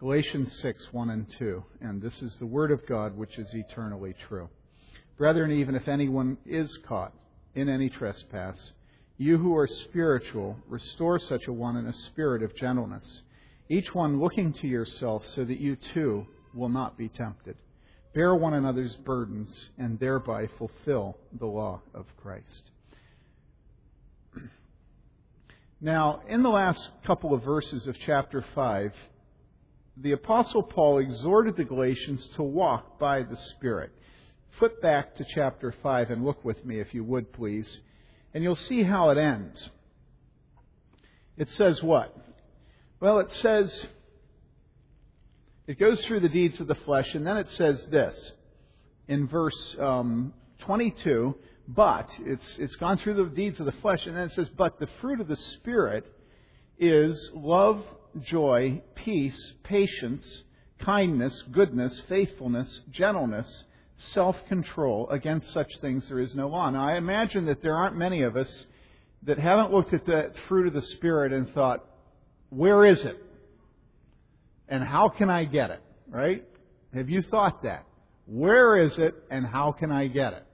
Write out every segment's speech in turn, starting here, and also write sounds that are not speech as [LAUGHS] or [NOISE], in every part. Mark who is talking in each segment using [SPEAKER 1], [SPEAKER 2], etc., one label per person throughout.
[SPEAKER 1] Galatians 6, 1 and 2. And this is the Word of God which is eternally true. Brethren, even if anyone is caught in any trespass, you who are spiritual, restore such a one in a spirit of gentleness, each one looking to yourself so that you too will not be tempted. Bear one another's burdens and thereby fulfill the law of Christ. [CLEARS THROAT] Now, in the last couple of verses of chapter 5, the Apostle Paul exhorted the Galatians to walk by the Spirit. Flip back to chapter 5 and look with me, if you would, please, and you'll see how it ends. It says what? Well, it says, it goes through the deeds of the flesh, and then it says this in verse um, 22 but it's, it's gone through the deeds of the flesh, and then it says, but the fruit of the Spirit is love, joy, peace, patience, kindness, goodness, faithfulness, gentleness, self control. Against such things there is no law. Now, I imagine that there aren't many of us that haven't looked at the fruit of the Spirit and thought, where is it? And how can I get it? Right? Have you thought that? Where is it and how can I get it?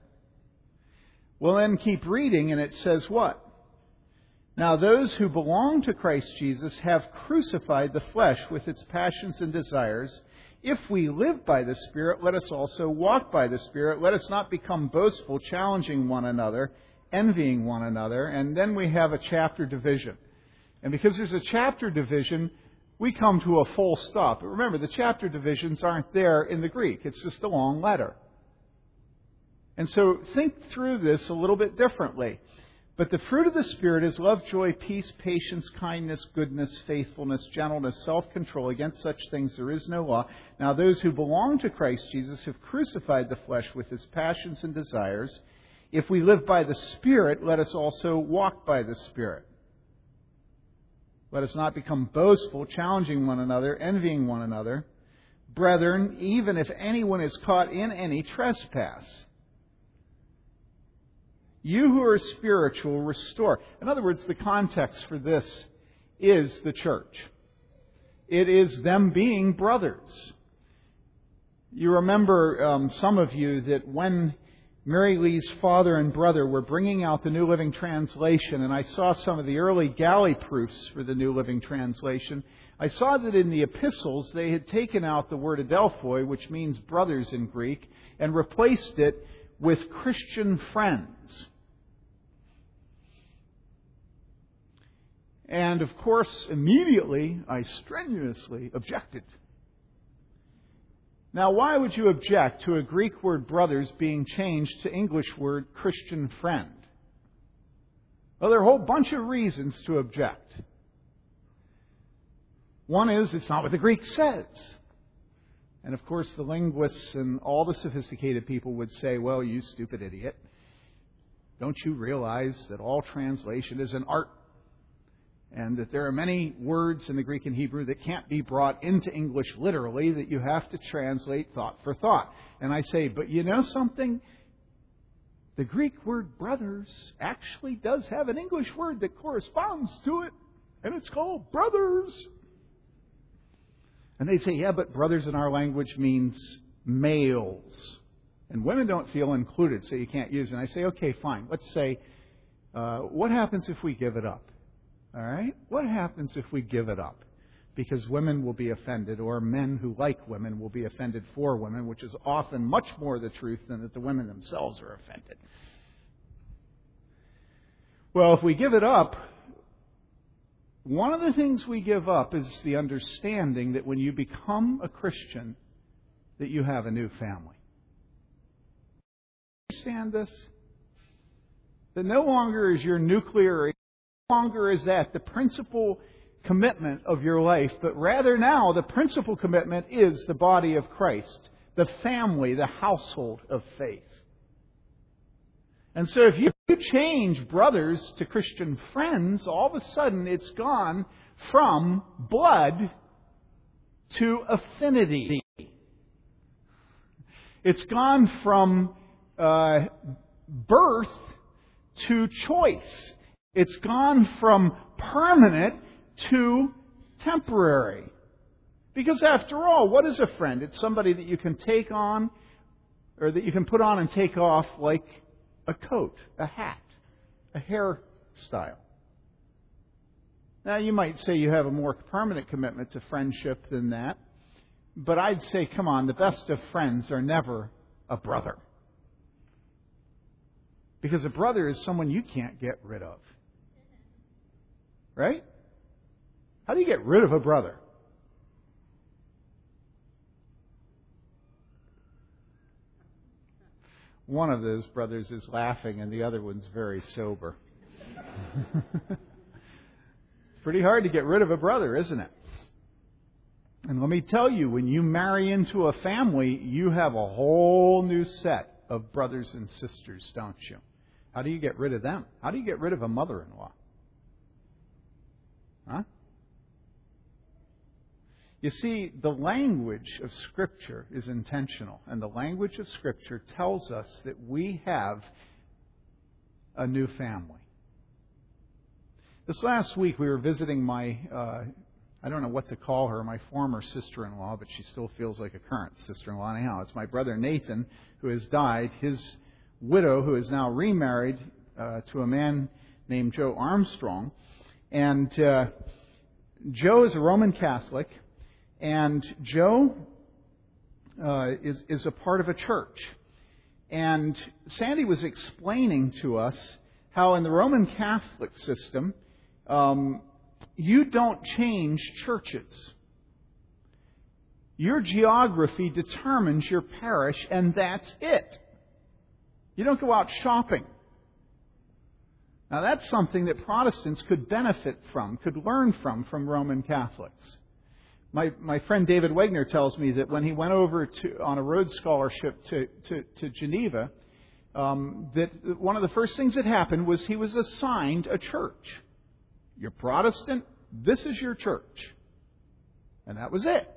[SPEAKER 1] Well, then keep reading, and it says what? Now, those who belong to Christ Jesus have crucified the flesh with its passions and desires. If we live by the Spirit, let us also walk by the Spirit. Let us not become boastful, challenging one another, envying one another. And then we have a chapter division. And because there's a chapter division, we come to a full stop. But remember, the chapter divisions aren't there in the Greek, it's just a long letter. And so think through this a little bit differently. But the fruit of the Spirit is love, joy, peace, patience, kindness, goodness, faithfulness, gentleness, self control. Against such things there is no law. Now, those who belong to Christ Jesus have crucified the flesh with its passions and desires. If we live by the Spirit, let us also walk by the Spirit. Let us not become boastful, challenging one another, envying one another. Brethren, even if anyone is caught in any trespass, you who are spiritual, restore. In other words, the context for this is the church. It is them being brothers. You remember, um, some of you, that when Mary Lee's father and brother were bringing out the New Living Translation, and I saw some of the early galley proofs for the New Living Translation, I saw that in the epistles they had taken out the word adelphoi, which means brothers in Greek, and replaced it with Christian friends. And of course, immediately I strenuously objected. Now, why would you object to a Greek word brothers being changed to English word Christian friend? Well, there are a whole bunch of reasons to object. One is it's not what the Greek says. And of course, the linguists and all the sophisticated people would say, well, you stupid idiot. Don't you realize that all translation is an art and that there are many words in the Greek and Hebrew that can't be brought into English literally, that you have to translate thought for thought. And I say, but you know something? The Greek word brothers actually does have an English word that corresponds to it, and it's called brothers. And they say, yeah, but brothers in our language means males. And women don't feel included, so you can't use it. And I say, okay, fine. Let's say, uh, what happens if we give it up? All right? What happens if we give it up? Because women will be offended, or men who like women will be offended for women, which is often much more the truth than that the women themselves are offended. Well, if we give it up, one of the things we give up is the understanding that when you become a Christian, that you have a new family. Understand this? That no longer is your nuclear no longer is that the principal commitment of your life, but rather now the principal commitment is the body of Christ, the family, the household of faith. And so if you change brothers to Christian friends, all of a sudden it's gone from blood to affinity. It's gone from uh, birth to choice. It's gone from permanent to temporary. Because after all, what is a friend? It's somebody that you can take on or that you can put on and take off like a coat, a hat, a hairstyle. Now, you might say you have a more permanent commitment to friendship than that, but I'd say, come on, the best of friends are never a brother. Because a brother is someone you can't get rid of. Right? How do you get rid of a brother? One of those brothers is laughing and the other one's very sober. [LAUGHS] it's pretty hard to get rid of a brother, isn't it? And let me tell you, when you marry into a family, you have a whole new set of brothers and sisters, don't you? How do you get rid of them? How do you get rid of a mother in law? Huh? You see, the language of Scripture is intentional, and the language of Scripture tells us that we have a new family. This last week, we were visiting my, uh, I don't know what to call her, my former sister in law, but she still feels like a current sister in law. Anyhow, it's my brother Nathan, who has died. His widow, who is now remarried uh, to a man named Joe Armstrong. And uh, Joe is a Roman Catholic and Joe uh, is, is a part of a church. And Sandy was explaining to us how in the Roman Catholic system, um, you don't change churches. Your geography determines your parish, and that's it. You don't go out shopping. Now, that's something that Protestants could benefit from, could learn from, from Roman Catholics. My, my friend David Wegner tells me that when he went over to, on a Rhodes Scholarship to, to, to Geneva, um, that one of the first things that happened was he was assigned a church. You're Protestant, this is your church. And that was it.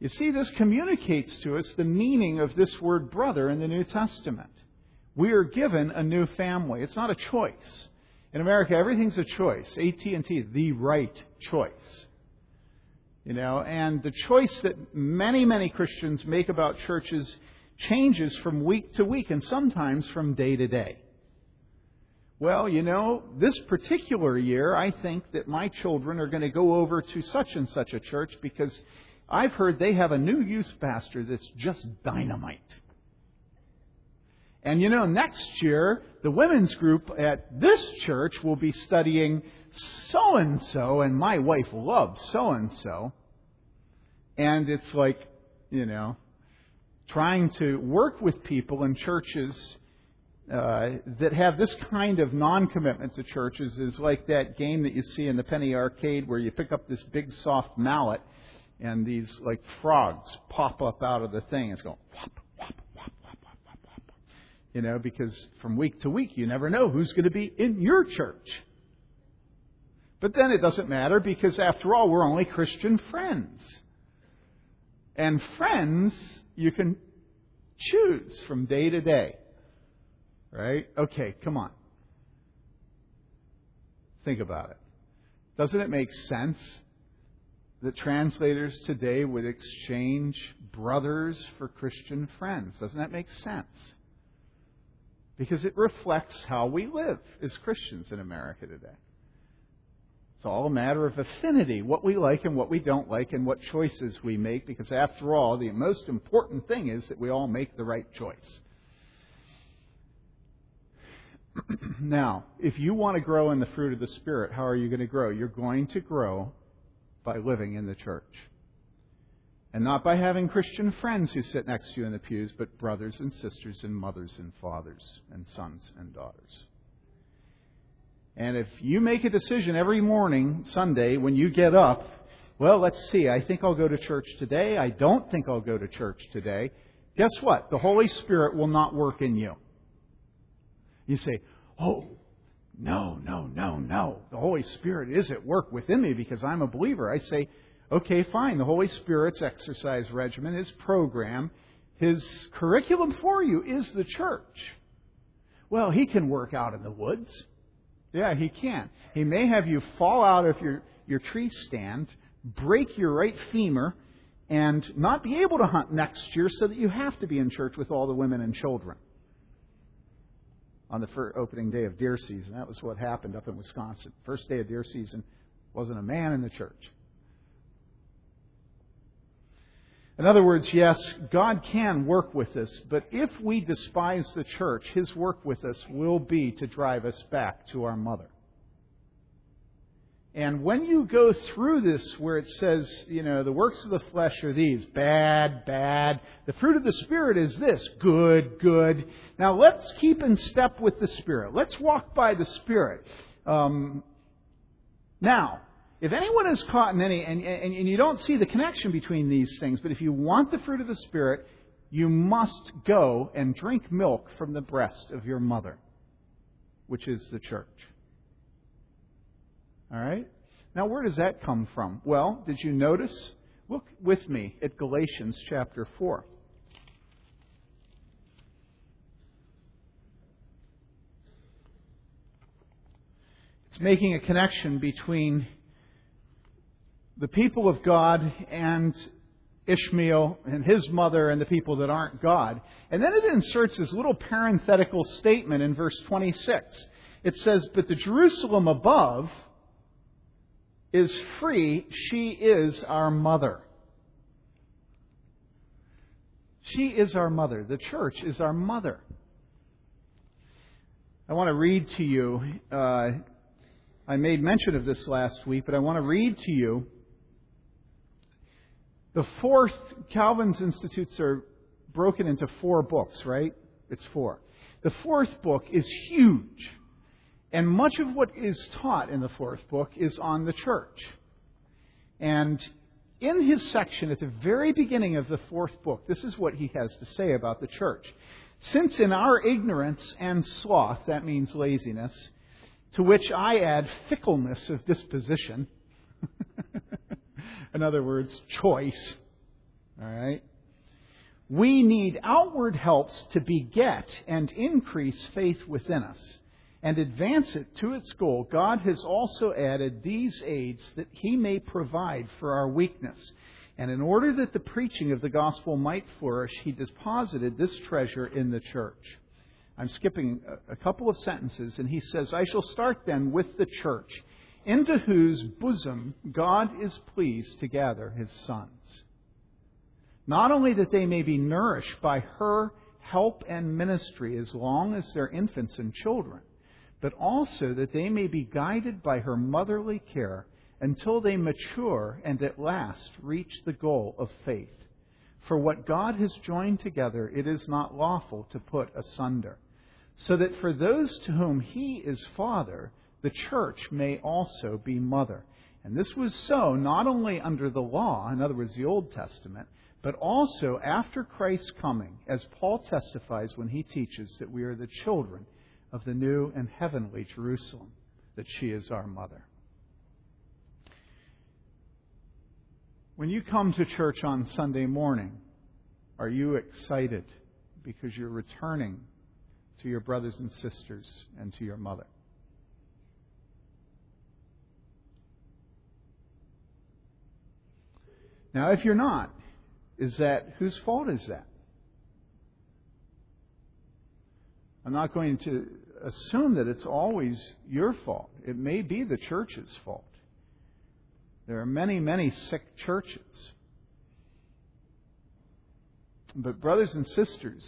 [SPEAKER 1] You see, this communicates to us the meaning of this word brother in the New Testament. We are given a new family. It's not a choice. In America, everything's a choice. AT&T, the right choice. You know, and the choice that many, many Christians make about churches changes from week to week and sometimes from day to day. Well, you know, this particular year, I think that my children are going to go over to such and such a church because I've heard they have a new youth pastor that's just dynamite. And you know, next year, the women's group at this church will be studying so and so, and my wife loves so and so. And it's like, you know, trying to work with people in churches uh, that have this kind of non commitment to churches is like that game that you see in the penny arcade where you pick up this big soft mallet and these like frogs pop up out of the thing. It's going whop, whop, whop. You know, because from week to week you never know who's going to be in your church. But then it doesn't matter because after all, we're only Christian friends. And friends, you can choose from day to day. Right? Okay, come on. Think about it. Doesn't it make sense that translators today would exchange brothers for Christian friends? Doesn't that make sense? Because it reflects how we live as Christians in America today. It's all a matter of affinity, what we like and what we don't like, and what choices we make, because after all, the most important thing is that we all make the right choice. [CLEARS THROAT] now, if you want to grow in the fruit of the Spirit, how are you going to grow? You're going to grow by living in the church. And not by having Christian friends who sit next to you in the pews, but brothers and sisters and mothers and fathers and sons and daughters. And if you make a decision every morning, Sunday, when you get up, well, let's see, I think I'll go to church today. I don't think I'll go to church today. Guess what? The Holy Spirit will not work in you. You say, oh, no, no, no, no. The Holy Spirit is at work within me because I'm a believer. I say, okay, fine. The Holy Spirit's exercise regimen, His program, His curriculum for you is the church. Well, He can work out in the woods. Yeah, he can. He may have you fall out of your, your tree stand, break your right femur and not be able to hunt next year so that you have to be in church with all the women and children on the first opening day of deer season. That was what happened up in Wisconsin. First day of deer season, wasn't a man in the church. In other words, yes, God can work with us, but if we despise the church, His work with us will be to drive us back to our mother. And when you go through this where it says, you know, the works of the flesh are these bad, bad. The fruit of the Spirit is this good, good. Now let's keep in step with the Spirit. Let's walk by the Spirit. Um, now, if anyone is caught in any, and, and, and you don't see the connection between these things, but if you want the fruit of the Spirit, you must go and drink milk from the breast of your mother, which is the church. All right? Now, where does that come from? Well, did you notice? Look with me at Galatians chapter 4. It's making a connection between the people of God and Ishmael and his mother and the people that aren't God. And then it inserts this little parenthetical statement in verse 26. It says, But the Jerusalem above, is free, she is our mother. She is our mother. The church is our mother. I want to read to you. Uh, I made mention of this last week, but I want to read to you the fourth. Calvin's Institutes are broken into four books, right? It's four. The fourth book is huge. And much of what is taught in the fourth book is on the church. And in his section at the very beginning of the fourth book, this is what he has to say about the church. Since in our ignorance and sloth, that means laziness, to which I add fickleness of disposition, [LAUGHS] in other words, choice, all right, we need outward helps to beget and increase faith within us and advance it to its goal, God has also added these aids that He may provide for our weakness. And in order that the preaching of the gospel might flourish, He deposited this treasure in the church. I'm skipping a couple of sentences, and he says, I shall start then with the church, into whose bosom God is pleased to gather His sons. Not only that they may be nourished by her help and ministry as long as they're infants and children, but also that they may be guided by her motherly care until they mature and at last reach the goal of faith. For what God has joined together, it is not lawful to put asunder. So that for those to whom he is father, the church may also be mother. And this was so not only under the law, in other words, the Old Testament, but also after Christ's coming, as Paul testifies when he teaches that we are the children of the new and heavenly Jerusalem, that she is our mother. When you come to church on Sunday morning, are you excited because you're returning to your brothers and sisters and to your mother? Now, if you're not, is that whose fault is that? I'm not going to assume that it's always your fault. It may be the church's fault. There are many, many sick churches. But, brothers and sisters,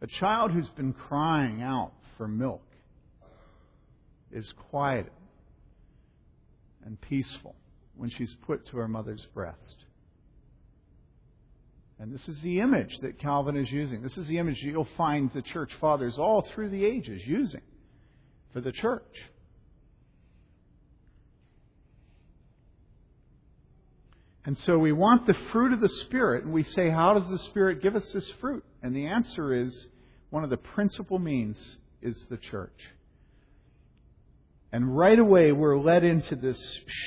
[SPEAKER 1] a child who's been crying out for milk is quieted and peaceful when she's put to her mother's breast. And this is the image that Calvin is using. This is the image you'll find the church fathers all through the ages using for the church. And so we want the fruit of the Spirit, and we say, How does the Spirit give us this fruit? And the answer is one of the principal means is the church. And right away, we're led into this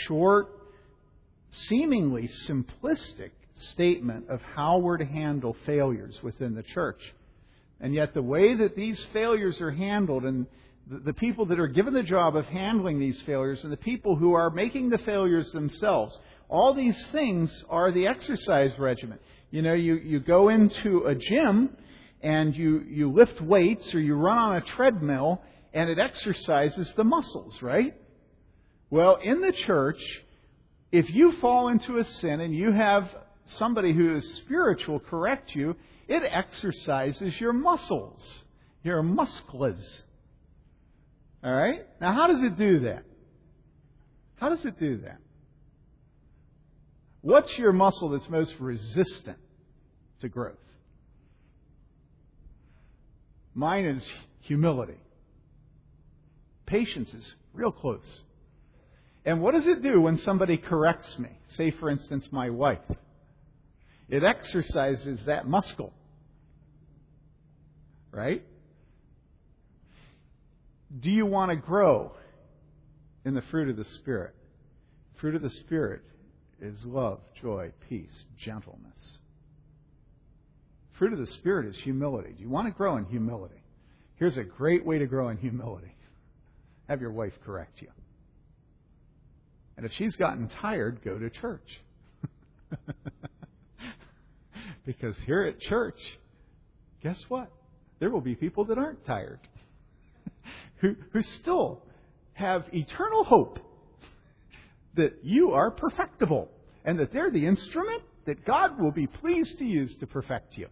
[SPEAKER 1] short, seemingly simplistic statement of how we're to handle failures within the church. And yet, the way that these failures are handled, and the people that are given the job of handling these failures, and the people who are making the failures themselves, All these things are the exercise regimen. You know, you, you go into a gym and you, you lift weights or you run on a treadmill and it exercises the muscles, right? Well, in the church, if you fall into a sin and you have somebody who is spiritual correct you, it exercises your muscles, your muscles. All right? Now, how does it do that? How does it do that? What's your muscle that's most resistant to growth? Mine is humility. Patience is real close. And what does it do when somebody corrects me? Say, for instance, my wife. It exercises that muscle. Right? Do you want to grow in the fruit of the Spirit? Fruit of the Spirit is love, joy, peace, gentleness. Fruit of the Spirit is humility. Do you want to grow in humility? Here's a great way to grow in humility have your wife correct you. And if she's gotten tired, go to church. [LAUGHS] because here at church, guess what? There will be people that aren't tired, [LAUGHS] who, who still have eternal hope that you are perfectible and that they're the instrument that God will be pleased to use to perfect you.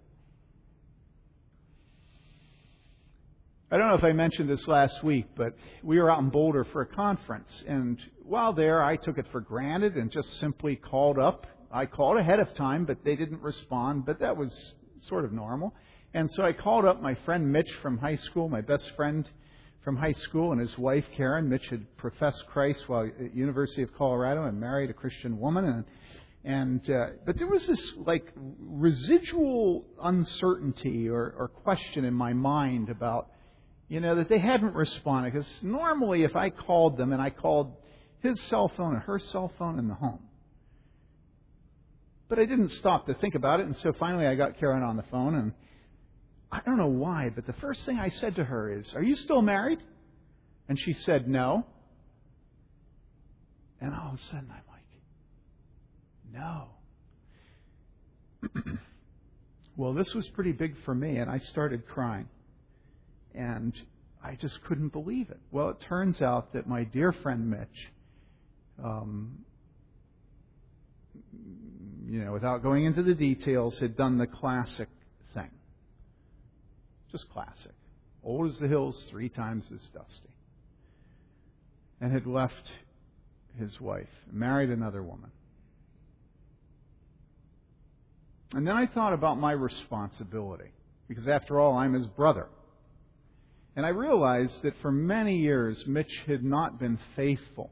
[SPEAKER 1] I don't know if I mentioned this last week, but we were out in Boulder for a conference. And while there, I took it for granted and just simply called up. I called ahead of time, but they didn't respond, but that was sort of normal. And so I called up my friend Mitch from high school, my best friend from high school, and his wife Karen. Mitch had professed Christ while at University of Colorado and married a Christian woman. And, and uh, but there was this like residual uncertainty or, or question in my mind about you know, that they hadn't responded. Because normally, if I called them and I called his cell phone and her cell phone in the home, but I didn't stop to think about it. And so finally, I got Karen on the phone, and I don't know why, but the first thing I said to her is, Are you still married? And she said, No. And all of a sudden, I'm like, No. [CLEARS THROAT] well, this was pretty big for me, and I started crying. And I just couldn't believe it. Well, it turns out that my dear friend Mitch, um, you know, without going into the details, had done the classic thing. Just classic. Old as the hills, three times as dusty. And had left his wife, married another woman. And then I thought about my responsibility, because after all, I'm his brother. And I realized that for many years, Mitch had not been faithful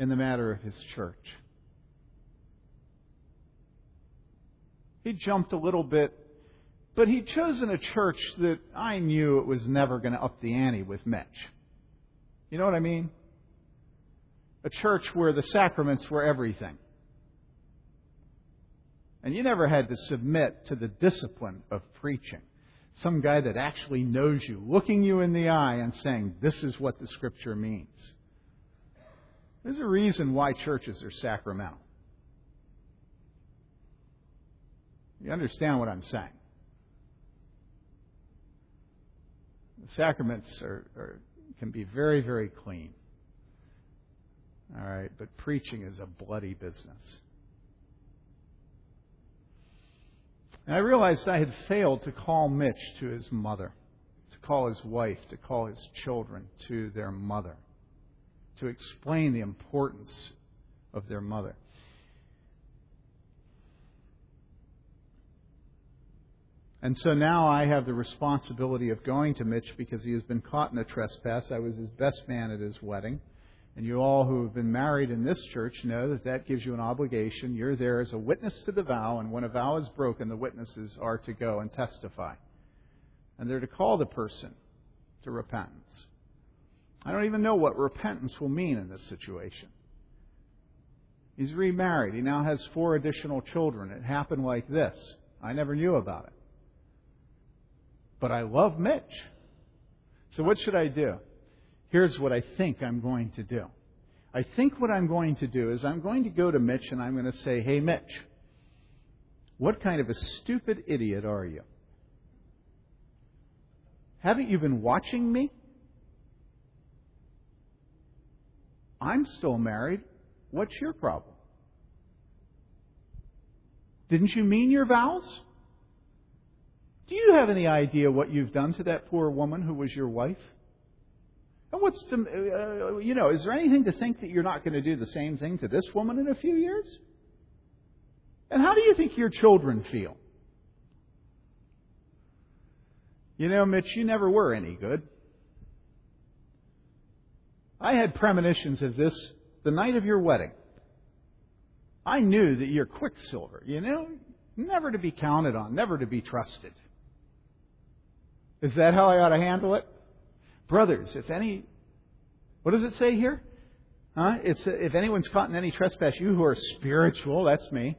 [SPEAKER 1] in the matter of his church. He jumped a little bit, but he'd chosen a church that I knew it was never going to up the ante with Mitch. You know what I mean? A church where the sacraments were everything. And you never had to submit to the discipline of preaching some guy that actually knows you, looking you in the eye and saying, This is what the Scripture means. There's a reason why churches are sacramental. You understand what I'm saying? The sacraments are, are, can be very, very clean. All right, but preaching is a bloody business. And I realized I had failed to call Mitch to his mother, to call his wife, to call his children to their mother, to explain the importance of their mother. And so now I have the responsibility of going to Mitch because he has been caught in a trespass. I was his best man at his wedding. And you all who have been married in this church know that that gives you an obligation. You're there as a witness to the vow, and when a vow is broken, the witnesses are to go and testify. And they're to call the person to repentance. I don't even know what repentance will mean in this situation. He's remarried. He now has four additional children. It happened like this. I never knew about it. But I love Mitch. So what should I do? here's what I think I'm going to do I think what I'm going to do is I'm going to go to Mitch and I'm going to say, Hey, Mitch, what kind of a stupid idiot are you? Haven't you been watching me? I'm still married. What's your problem? Didn't you mean your vows? Do you have any idea what you've done to that poor woman who was your wife? And what's the, uh, you know, is there anything to think that you're not going to do the same thing to this woman in a few years? And how do you think your children feel? You know, Mitch, you never were any good. I had premonitions of this the night of your wedding. I knew that you're quicksilver, you know, never to be counted on, never to be trusted. Is that how I ought to handle it? Brothers, if any, what does it say here? Huh? It's if anyone's caught in any trespass, you who are spiritual, that's me.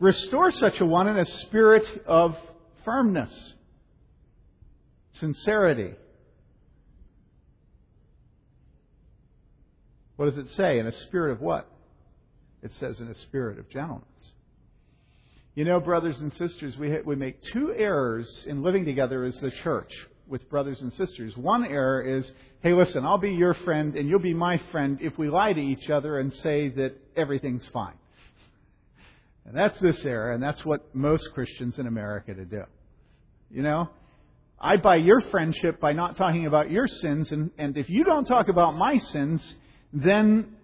[SPEAKER 1] Restore such a one in a spirit of firmness, sincerity. What does it say? In a spirit of what? It says in a spirit of gentleness. You know, brothers and sisters, we, we make two errors in living together as the church with brothers and sisters. One error is, hey, listen, I'll be your friend and you'll be my friend if we lie to each other and say that everything's fine. And that's this error, and that's what most Christians in America to do. You know? I buy your friendship by not talking about your sins, and, and if you don't talk about my sins, then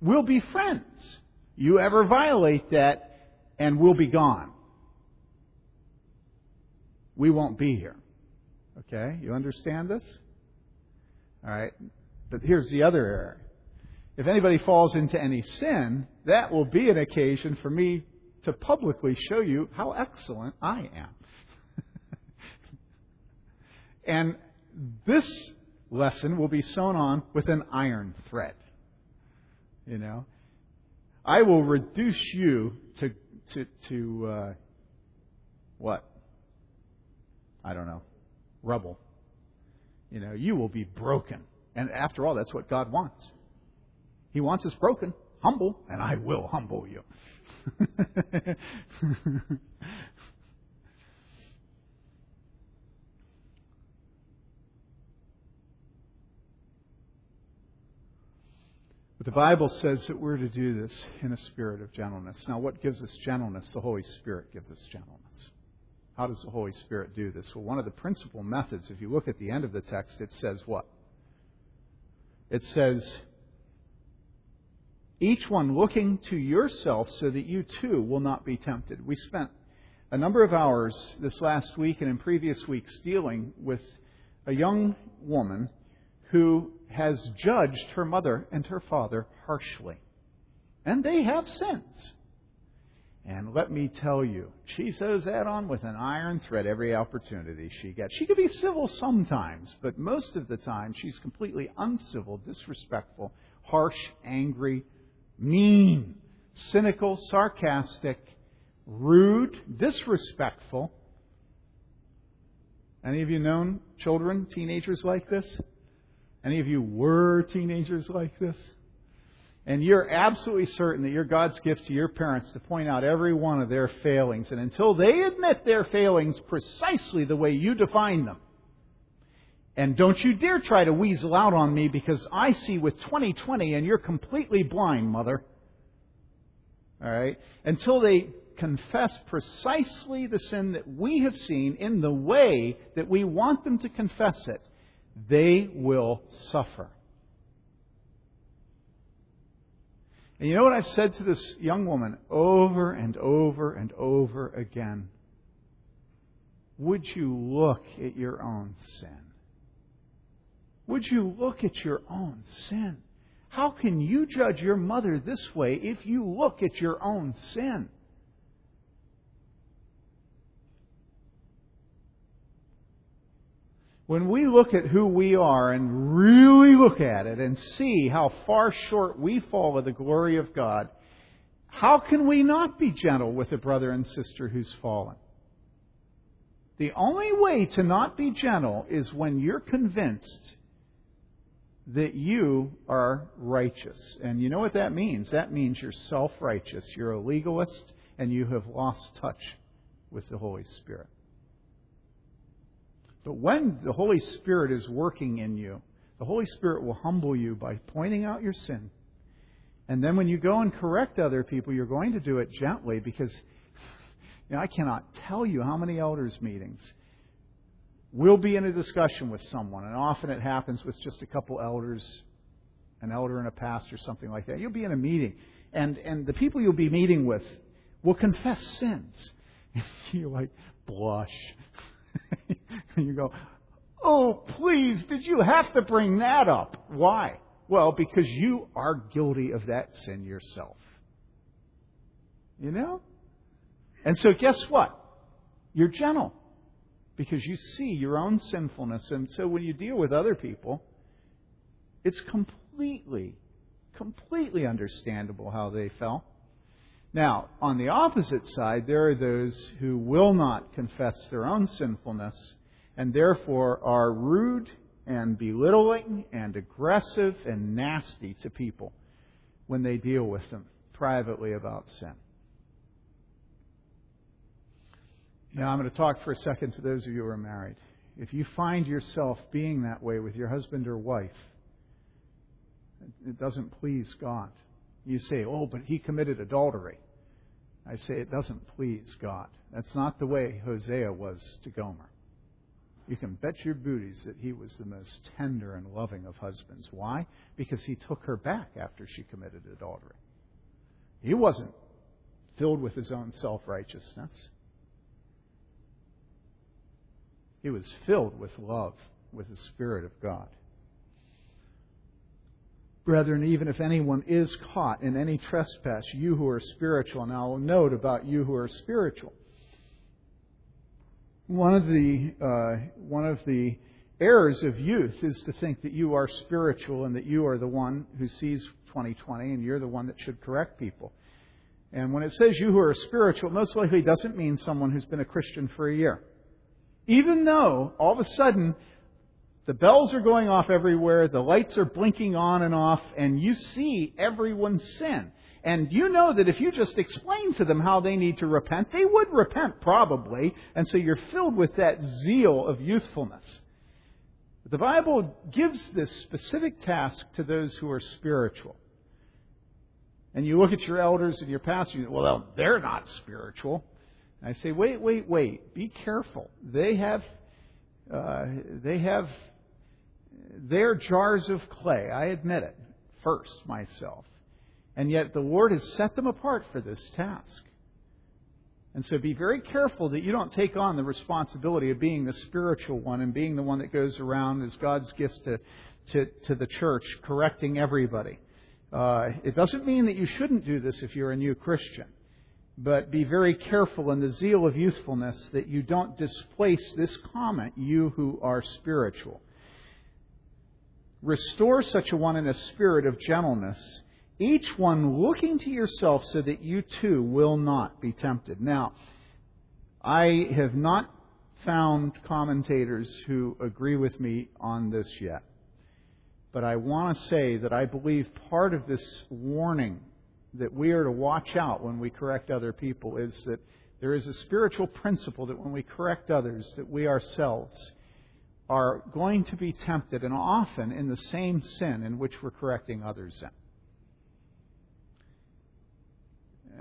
[SPEAKER 1] we'll be friends. You ever violate that, and we'll be gone. We won't be here. Okay? You understand this? All right. But here's the other error. If anybody falls into any sin, that will be an occasion for me to publicly show you how excellent I am. [LAUGHS] and this lesson will be sewn on with an iron thread. You know, I will reduce you to to to uh, what? I don't know, rubble. You know, you will be broken, and after all, that's what God wants. He wants us broken, humble, and I will humble you. [LAUGHS] But the Bible says that we're to do this in a spirit of gentleness. Now, what gives us gentleness? The Holy Spirit gives us gentleness. How does the Holy Spirit do this? Well, one of the principal methods, if you look at the end of the text, it says what? It says, each one looking to yourself so that you too will not be tempted. We spent a number of hours this last week and in previous weeks dealing with a young woman who has judged her mother and her father harshly. And they have sins. And let me tell you, she says that on with an iron thread every opportunity she gets. She could be civil sometimes, but most of the time she's completely uncivil, disrespectful, harsh, angry, mean, cynical, sarcastic, rude, disrespectful. Any of you known children, teenagers like this? Any of you were teenagers like this? And you're absolutely certain that you're God's gift to your parents to point out every one of their failings. And until they admit their failings precisely the way you define them, and don't you dare try to weasel out on me because I see with 2020 and you're completely blind, mother. All right? Until they confess precisely the sin that we have seen in the way that we want them to confess it, they will suffer. And you know what I've said to this young woman over and over and over again? Would you look at your own sin? Would you look at your own sin? How can you judge your mother this way if you look at your own sin? When we look at who we are and really look at it and see how far short we fall of the glory of God, how can we not be gentle with a brother and sister who's fallen? The only way to not be gentle is when you're convinced that you are righteous. And you know what that means? That means you're self righteous. You're a legalist and you have lost touch with the Holy Spirit. But when the Holy Spirit is working in you, the Holy Spirit will humble you by pointing out your sin. And then when you go and correct other people, you're going to do it gently because you know, I cannot tell you how many elders' meetings we'll be in a discussion with someone, and often it happens with just a couple elders, an elder and a pastor, something like that. You'll be in a meeting, and, and the people you'll be meeting with will confess sins. [LAUGHS] you like blush. [LAUGHS] you go, Oh, please, did you have to bring that up? Why? Well, because you are guilty of that sin yourself. You know? And so, guess what? You're gentle because you see your own sinfulness. And so, when you deal with other people, it's completely, completely understandable how they felt. Now, on the opposite side, there are those who will not confess their own sinfulness and therefore are rude and belittling and aggressive and nasty to people when they deal with them privately about sin. Now, I'm going to talk for a second to those of you who are married. If you find yourself being that way with your husband or wife, it doesn't please God. You say, oh, but he committed adultery. I say it doesn't please God. That's not the way Hosea was to Gomer. You can bet your booties that he was the most tender and loving of husbands. Why? Because he took her back after she committed adultery. He wasn't filled with his own self righteousness. He was filled with love, with the Spirit of God. Brethren, even if anyone is caught in any trespass, you who are spiritual, now note about you who are spiritual. One of the uh, one of the errors of youth is to think that you are spiritual and that you are the one who sees 2020 and you're the one that should correct people. And when it says you who are spiritual, most likely doesn't mean someone who's been a Christian for a year. Even though all of a sudden the bells are going off everywhere, the lights are blinking on and off, and you see everyone's sin. And you know that if you just explain to them how they need to repent, they would repent probably. And so you're filled with that zeal of youthfulness. The Bible gives this specific task to those who are spiritual. And you look at your elders and your pastors, you go, well, they're not spiritual. And I say, wait, wait, wait. Be careful. They have, uh, they have they're jars of clay. I admit it first myself. And yet the Lord has set them apart for this task. And so be very careful that you don't take on the responsibility of being the spiritual one and being the one that goes around as God's gifts to, to, to the church, correcting everybody. Uh, it doesn't mean that you shouldn't do this if you're a new Christian. But be very careful in the zeal of youthfulness that you don't displace this comment, you who are spiritual. Restore such a one in a spirit of gentleness, each one looking to yourself so that you too will not be tempted. Now, I have not found commentators who agree with me on this yet. But I want to say that I believe part of this warning that we are to watch out when we correct other people is that there is a spiritual principle that when we correct others, that we ourselves are going to be tempted and often in the same sin in which we're correcting others in.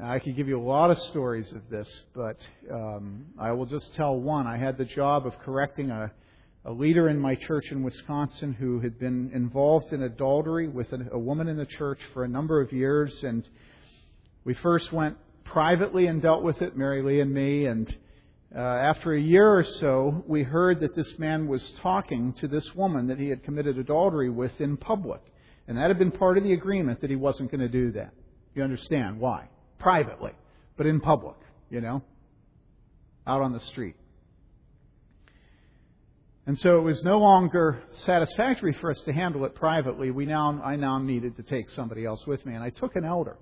[SPEAKER 1] I could give you a lot of stories of this, but um, I will just tell one. I had the job of correcting a, a leader in my church in Wisconsin who had been involved in adultery with a, a woman in the church for a number of years, and we first went privately and dealt with it, Mary Lee and me, and uh, after a year or so, we heard that this man was talking to this woman that he had committed adultery with in public. And that had been part of the agreement that he wasn't going to do that. You understand why? Privately, but in public, you know, out on the street. And so it was no longer satisfactory for us to handle it privately. We now, I now needed to take somebody else with me. And I took an elder.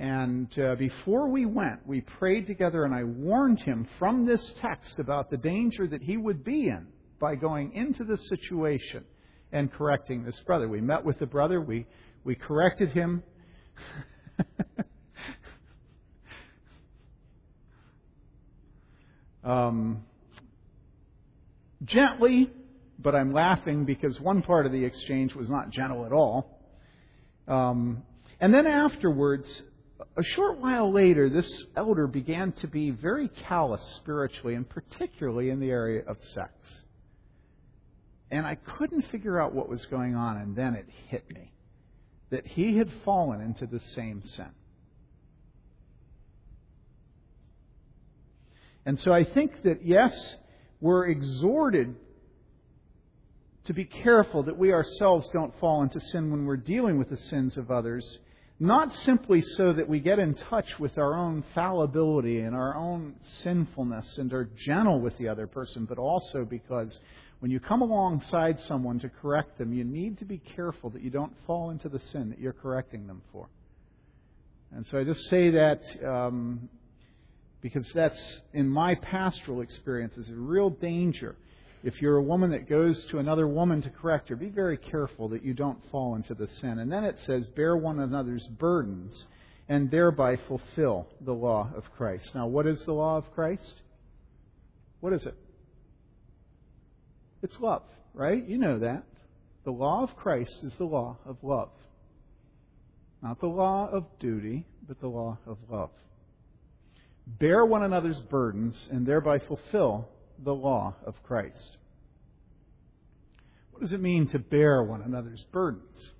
[SPEAKER 1] And uh, before we went, we prayed together, and I warned him from this text about the danger that he would be in by going into this situation and correcting this brother. We met with the brother, we, we corrected him. [LAUGHS] um, gently, but I'm laughing because one part of the exchange was not gentle at all. Um, and then afterwards, a short while later, this elder began to be very callous spiritually, and particularly in the area of sex. And I couldn't figure out what was going on, and then it hit me that he had fallen into the same sin. And so I think that, yes, we're exhorted to be careful that we ourselves don't fall into sin when we're dealing with the sins of others, not simply so that we get in touch with our own fallibility and our own sinfulness and are gentle with the other person, but also because when you come alongside someone to correct them, you need to be careful that you don't fall into the sin that you're correcting them for. And so I just say that um, because that's, in my pastoral experience, is a real danger. If you're a woman that goes to another woman to correct her, be very careful that you don't fall into the sin. And then it says, bear one another's burdens and thereby fulfill the law of Christ. Now, what is the law of Christ? What is it? It's love, right? You know that. The law of Christ is the law of love. Not the law of duty, but the law of love bear one another's burdens, and thereby fulfill the law of Christ. What does it mean to bear one another's burdens?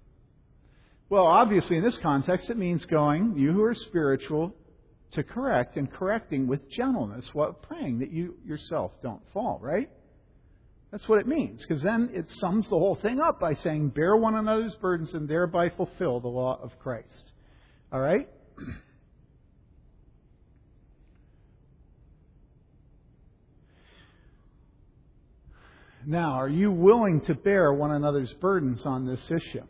[SPEAKER 1] Well, obviously, in this context, it means going, you who are spiritual, to correct and correcting with gentleness while praying that you yourself don't fall, right? That's what it means, because then it sums the whole thing up by saying, bear one another's burdens and thereby fulfill the law of Christ. All right? [CLEARS THROAT] Now, are you willing to bear one another's burdens on this issue?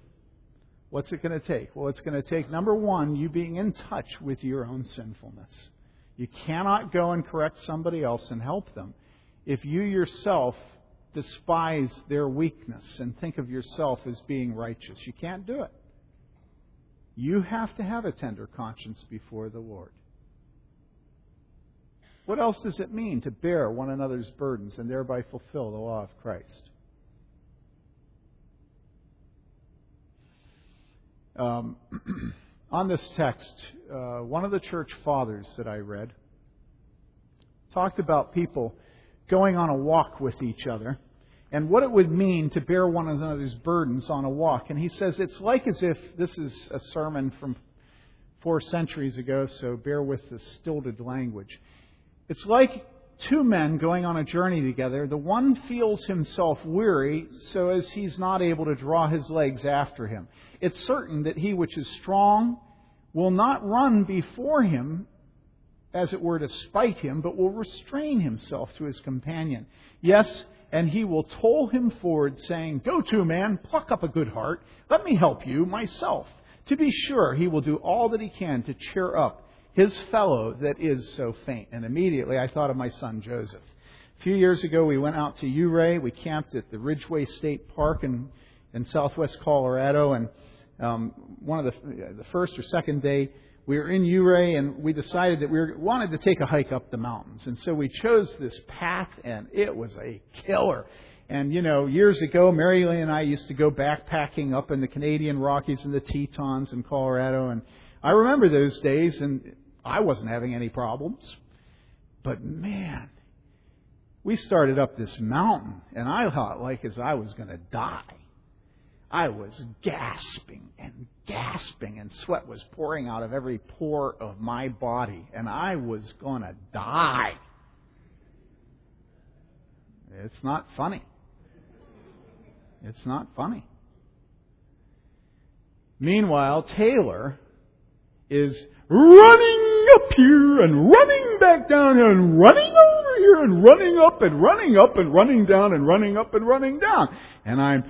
[SPEAKER 1] What's it going to take? Well, it's going to take, number one, you being in touch with your own sinfulness. You cannot go and correct somebody else and help them if you yourself despise their weakness and think of yourself as being righteous. You can't do it. You have to have a tender conscience before the Lord. What else does it mean to bear one another's burdens and thereby fulfill the law of Christ? Um, [CLEARS THROAT] on this text, uh, one of the church fathers that I read talked about people going on a walk with each other and what it would mean to bear one another's burdens on a walk. And he says it's like as if this is a sermon from four centuries ago, so bear with the stilted language. It's like two men going on a journey together. The one feels himself weary, so as he's not able to draw his legs after him. It's certain that he which is strong will not run before him, as it were to spite him, but will restrain himself to his companion. Yes, and he will toll him forward, saying, Go to, man, pluck up a good heart. Let me help you myself. To be sure, he will do all that he can to cheer up his fellow that is so faint. And immediately I thought of my son Joseph. A few years ago, we went out to Ouray. We camped at the Ridgway State Park in, in southwest Colorado. And um, one of the, the first or second day, we were in Ouray and we decided that we were, wanted to take a hike up the mountains. And so we chose this path, and it was a killer. And, you know, years ago, Mary Lee and I used to go backpacking up in the Canadian Rockies and the Tetons in Colorado. And I remember those days, and I wasn't having any problems. But man, we started up this mountain, and I thought like as I was going to die. I was gasping and gasping, and sweat was pouring out of every pore of my body, and I was going to die. It's not funny. It's not funny. Meanwhile, Taylor is running up here and running back down here and running over here and running up and running up and running down and running up and running down. And I'm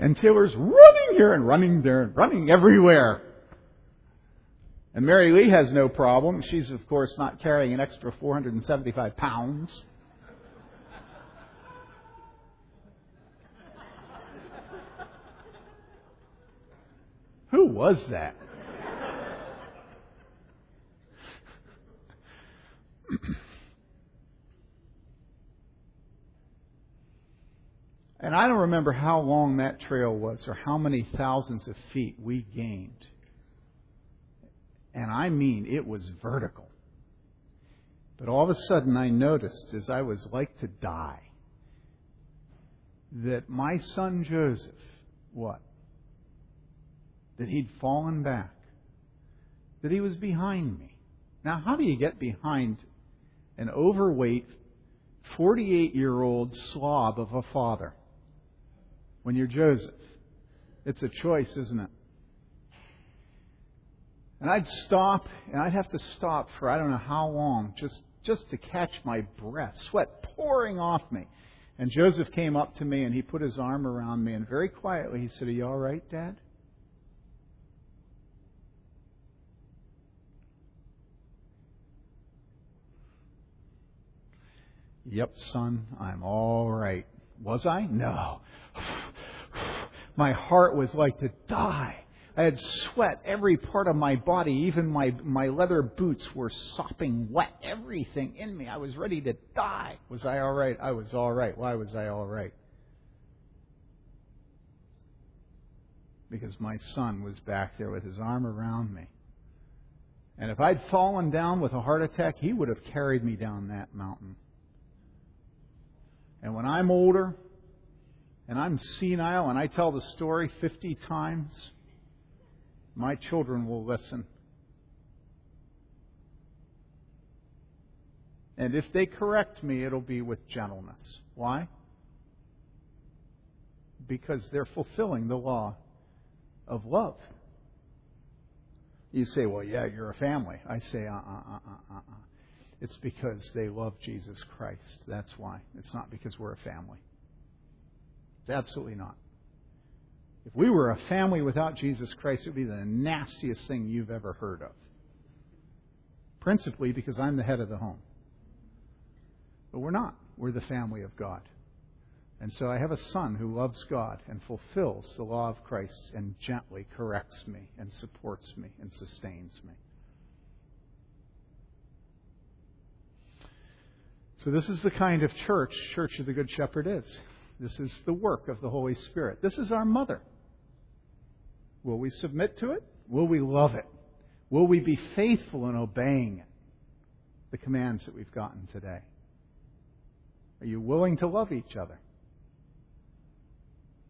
[SPEAKER 1] and Taylor's running here and running there and running everywhere. And Mary Lee has no problem. She's, of course, not carrying an extra 475 pounds. Who was that? And I don't remember how long that trail was or how many thousands of feet we gained. And I mean, it was vertical. But all of a sudden, I noticed as I was like to die that my son Joseph, what? That he'd fallen back. That he was behind me. Now, how do you get behind an overweight, 48 year old slob of a father when you're Joseph? It's a choice, isn't it? And I'd stop, and I'd have to stop for I don't know how long, just just to catch my breath, sweat pouring off me. And Joseph came up to me and he put his arm around me and very quietly he said, Are you all right, Dad? Yep, son, I'm all right. Was I? No. My heart was like to die. I had sweat every part of my body, even my, my leather boots were sopping wet. Everything in me. I was ready to die. Was I all right? I was all right. Why was I all right? Because my son was back there with his arm around me. And if I'd fallen down with a heart attack, he would have carried me down that mountain. And when I'm older and I'm senile and I tell the story 50 times, my children will listen. And if they correct me, it'll be with gentleness. Why? Because they're fulfilling the law of love. You say, well, yeah, you're a family. I say, uh uh uh uh uh. uh. It's because they love Jesus Christ. That's why. It's not because we're a family. It's absolutely not. If we were a family without Jesus Christ, it would be the nastiest thing you've ever heard of. Principally because I'm the head of the home. But we're not. We're the family of God. And so I have a son who loves God and fulfills the law of Christ and gently corrects me and supports me and sustains me. So, this is the kind of church Church of the Good Shepherd is. This is the work of the Holy Spirit. This is our mother. Will we submit to it? Will we love it? Will we be faithful in obeying it? The commands that we've gotten today. Are you willing to love each other?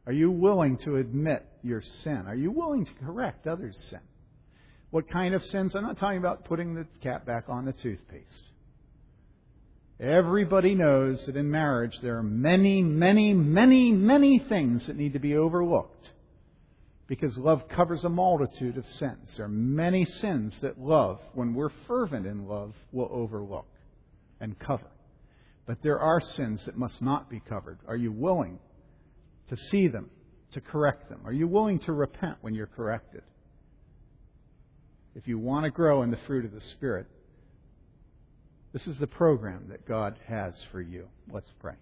[SPEAKER 1] Are you willing to admit your sin? Are you willing to correct others' sin? What kind of sins? I'm not talking about putting the cap back on the toothpaste. Everybody knows that in marriage there are many, many, many, many things that need to be overlooked because love covers a multitude of sins. There are many sins that love, when we're fervent in love, will overlook and cover. But there are sins that must not be covered. Are you willing to see them, to correct them? Are you willing to repent when you're corrected? If you want to grow in the fruit of the Spirit, this is the program that God has for you. Let's pray.